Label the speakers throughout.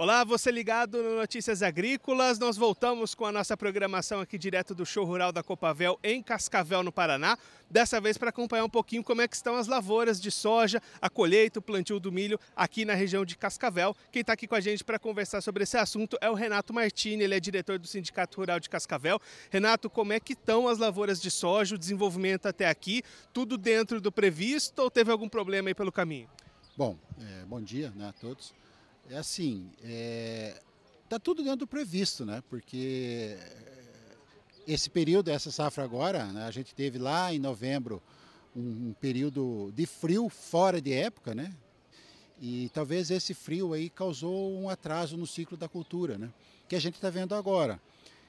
Speaker 1: Olá, você ligado no Notícias Agrícolas. Nós voltamos com a nossa programação aqui direto do show rural da Copavel em Cascavel, no Paraná. Dessa vez para acompanhar um pouquinho como é que estão as lavouras de soja, a colheita, o plantio do milho aqui na região de Cascavel. Quem está aqui com a gente para conversar sobre esse assunto é o Renato Martini, ele é diretor do Sindicato Rural de Cascavel. Renato, como é que estão as lavouras de soja, o desenvolvimento até aqui? Tudo dentro do previsto ou teve algum problema aí pelo caminho?
Speaker 2: Bom, é, bom dia né, a todos. É assim, é, tá tudo dentro do previsto, né? Porque esse período, essa safra agora, né, a gente teve lá em novembro um, um período de frio fora de época, né? E talvez esse frio aí causou um atraso no ciclo da cultura, né? Que a gente está vendo agora.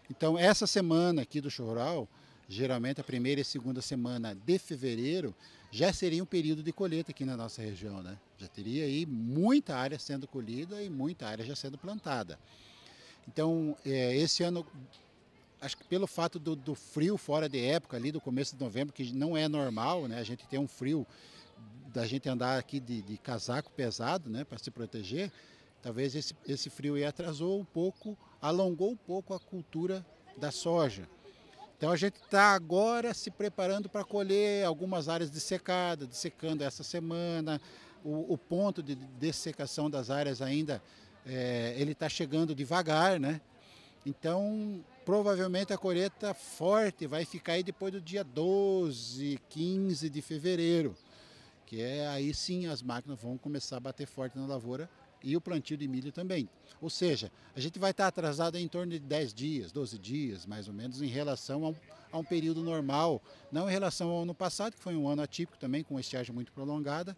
Speaker 2: Então, essa semana aqui do Choral, geralmente a primeira e segunda semana de fevereiro, já seria um período de colheita aqui na nossa região, né? Já teria aí muita área sendo colhida e muita área já sendo plantada. Então, é, esse ano, acho que pelo fato do, do, frio fora de época, ali do começo de novembro, que não é normal, né? A gente tem um frio da gente andar aqui de, de casaco pesado, né? Para se proteger. Talvez esse, esse frio aí atrasou um pouco, alongou um pouco a cultura da soja. Então a gente está agora se preparando para colher algumas áreas de secada, de secando essa semana. O, o ponto de dessecação das áreas ainda é, ele está chegando devagar, né? Então provavelmente a colheita forte vai ficar aí depois do dia 12, 15 de fevereiro, que é aí sim as máquinas vão começar a bater forte na lavoura e o plantio de milho também. Ou seja, a gente vai estar atrasado em torno de 10 dias, 12 dias, mais ou menos, em relação a um, a um período normal, não em relação ao ano passado, que foi um ano atípico também, com estiagem muito prolongada,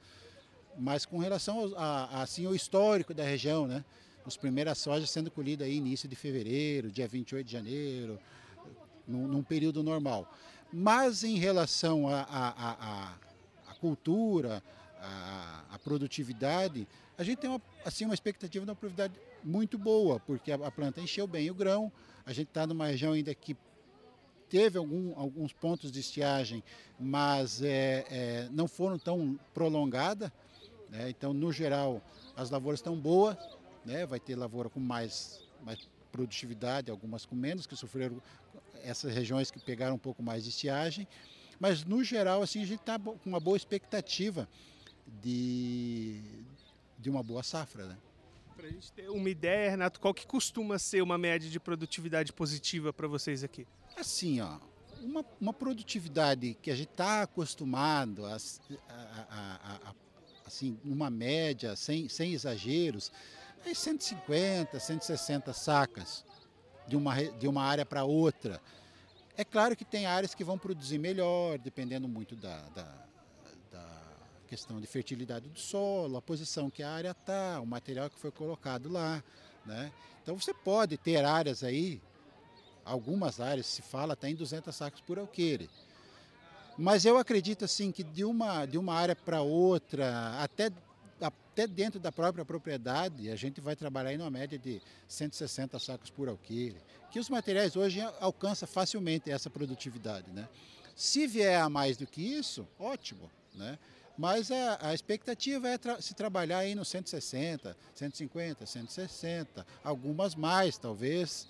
Speaker 2: mas com relação ao, a, assim, ao histórico da região, né? Os primeiras sojas sendo colhidas aí início de fevereiro, dia 28 de janeiro, num, num período normal. Mas em relação à cultura, a, a, produtividade, a gente tem uma, assim, uma expectativa de uma produtividade muito boa, porque a, a planta encheu bem o grão, a gente está numa região ainda que teve algum, alguns pontos de estiagem, mas é, é, não foram tão prolongadas. Né? Então, no geral, as lavouras estão boas, né? vai ter lavoura com mais, mais produtividade, algumas com menos, que sofreram essas regiões que pegaram um pouco mais de estiagem. Mas, no geral, assim, a gente está com uma boa expectativa de, de uma boa safra. Né?
Speaker 1: Para a gente ter uma ideia, Renato, qual que costuma ser uma média de produtividade positiva para vocês aqui?
Speaker 2: Assim, ó, uma, uma produtividade que a gente está acostumado a, a, a, a, assim, uma média, sem, sem exageros, é 150, 160 sacas de uma, de uma área para outra. É claro que tem áreas que vão produzir melhor, dependendo muito da, da questão de fertilidade do solo, a posição que a área está, o material que foi colocado lá. Né? Então você pode ter áreas aí, algumas áreas se fala até em 200 sacos por alqueire. Mas eu acredito assim que de uma, de uma área para outra, até, até dentro da própria propriedade, a gente vai trabalhar em uma média de 160 sacos por alqueire, que os materiais hoje alcançam facilmente essa produtividade. Né? Se vier a mais do que isso, ótimo. Né? Mas a, a expectativa é tra se trabalhar aí no 160, 150, 160, algumas mais, talvez.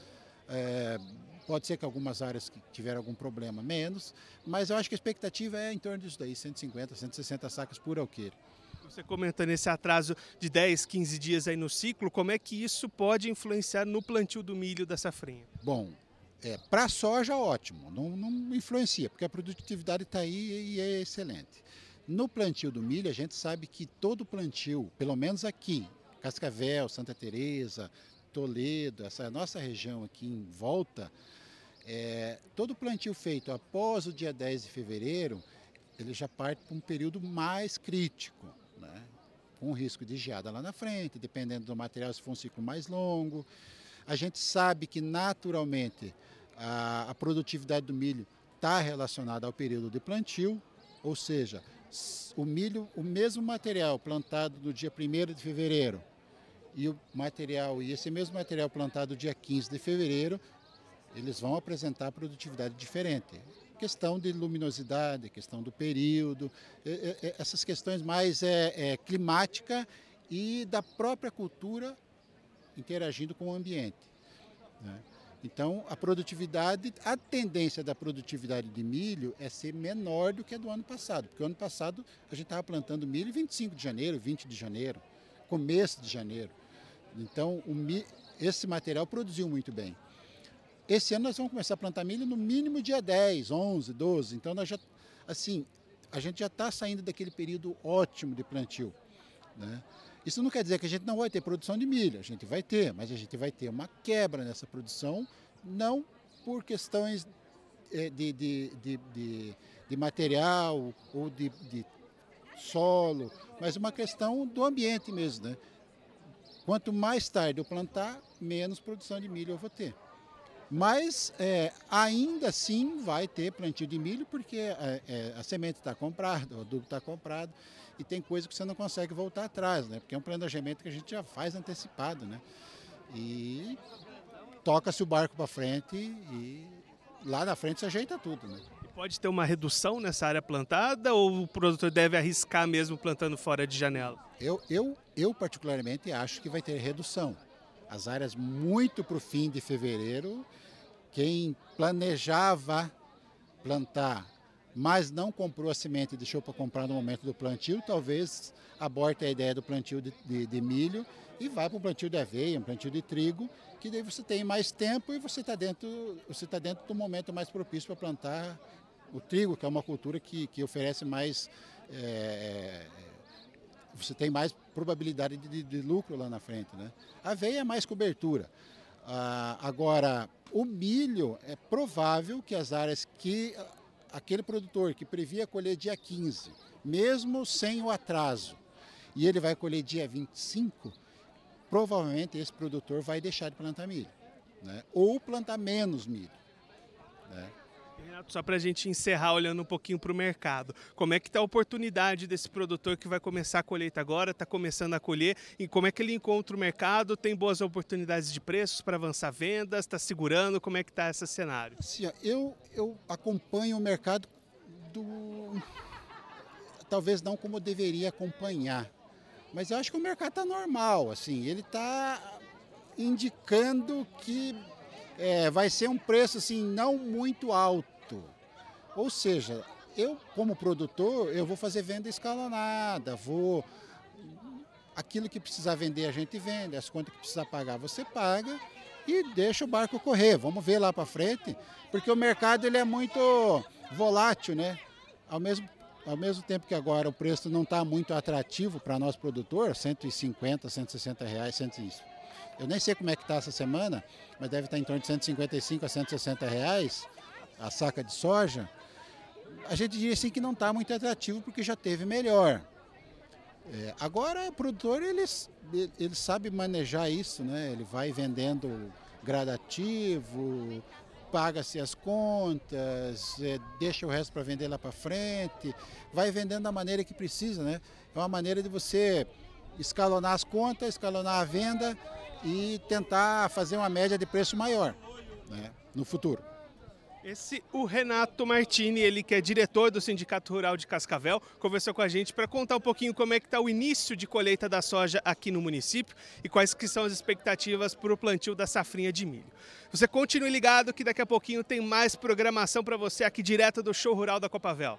Speaker 2: É, pode ser que algumas áreas que tiveram algum problema menos, mas eu acho que a expectativa é em torno disso daí, 150, 160 sacas por alqueire.
Speaker 1: Você comenta nesse atraso de 10, 15 dias aí no ciclo, como é que isso pode influenciar no plantio do milho da safrinha?
Speaker 2: Bom, é, para a soja, ótimo, não, não influencia, porque a produtividade está aí e é excelente. No plantio do milho, a gente sabe que todo plantio, pelo menos aqui, Cascavel, Santa Teresa, Toledo, essa nossa região aqui em volta, é, todo plantio feito após o dia 10 de fevereiro, ele já parte para um período mais crítico, né? com risco de geada lá na frente, dependendo do material, se for um ciclo mais longo. A gente sabe que naturalmente a, a produtividade do milho está relacionada ao período de plantio, ou seja, o milho, o mesmo material plantado no dia 1 de fevereiro e o material e esse mesmo material plantado dia 15 de fevereiro, eles vão apresentar produtividade diferente. Questão de luminosidade, questão do período, essas questões mais é, é, climática e da própria cultura interagindo com o ambiente. Né? Então, a produtividade, a tendência da produtividade de milho é ser menor do que a do ano passado, porque o ano passado a gente estava plantando milho 25 de janeiro, 20 de janeiro, começo de janeiro. Então, milho, esse material produziu muito bem. Esse ano nós vamos começar a plantar milho no mínimo dia 10, 11, 12. Então, nós já, assim, a gente já está saindo daquele período ótimo de plantio. Né? Isso não quer dizer que a gente não vai ter produção de milho, a gente vai ter, mas a gente vai ter uma quebra nessa produção, não por questões eh, de, de, de, de, de material ou de, de solo, mas uma questão do ambiente mesmo. Né? Quanto mais tarde eu plantar, menos produção de milho eu vou ter. Mas é, ainda assim vai ter plantio de milho, porque é, é, a semente está comprada, o adubo está comprado e tem coisa que você não consegue voltar atrás, né? Porque é um planejamento que a gente já faz antecipado, né? E toca-se o barco para frente e lá na frente se ajeita tudo, né?
Speaker 1: E pode ter uma redução nessa área plantada ou o produtor deve arriscar mesmo plantando fora de janela?
Speaker 2: Eu, eu, eu particularmente acho que vai ter redução. As áreas muito para o fim de fevereiro, quem planejava plantar mas não comprou a semente e deixou para comprar no momento do plantio, talvez aborte a ideia do plantio de, de, de milho e vá para o plantio de aveia, um plantio de trigo, que daí você tem mais tempo e você está dentro, você tá dentro do momento mais propício para plantar o trigo, que é uma cultura que, que oferece mais. É, você tem mais probabilidade de, de, lucro lá na frente. Né? A aveia é mais cobertura. Ah, agora, o milho é provável que as áreas que aquele produtor que previa colher dia 15, mesmo sem o atraso, e ele vai colher dia 25, provavelmente esse produtor vai deixar de plantar milho, né? ou plantar menos milho. Né?
Speaker 1: Renato, só para a gente encerrar olhando um pouquinho para o mercado, como é que está a oportunidade desse produtor que vai começar a colheita agora, está começando a colher, e como é que ele encontra o mercado, tem boas oportunidades de preços para avançar vendas, está segurando, como é que está esse cenário?
Speaker 2: Sim, eu, eu acompanho o mercado do... talvez não como deveria acompanhar, mas eu acho que o mercado está normal, assim, ele está indicando que é, vai ser um preço assim não muito alto. Ou seja, eu como produtor, eu vou fazer venda escalonada, vou aquilo que precisar vender a gente vende, as contas que precisar pagar você paga e deixa o barco correr. Vamos ver lá para frente, porque o mercado ele é muito volátil, né? Ao mesmo ao mesmo tempo que agora o preço não está muito atrativo para nós produtor, 150, 160 reais, 150 eu nem sei como é que está essa semana, mas deve estar tá em torno de 155 a 160 reais a saca de soja. A gente diria assim que não está muito atrativo porque já teve melhor. É, agora o produtor ele, ele sabe manejar isso, né? Ele vai vendendo gradativo, paga-se as contas, é, deixa o resto para vender lá para frente, vai vendendo da maneira que precisa, né? É uma maneira de você escalonar as contas, escalonar a venda e tentar fazer uma média de preço maior né, no futuro.
Speaker 1: Esse o Renato Martini, ele que é diretor do Sindicato Rural de Cascavel, conversou com a gente para contar um pouquinho como é que está o início de colheita da soja aqui no município e quais que são as expectativas para o plantio da safrinha de milho. Você continue ligado que daqui a pouquinho tem mais programação para você aqui direto do Show Rural da Copavel.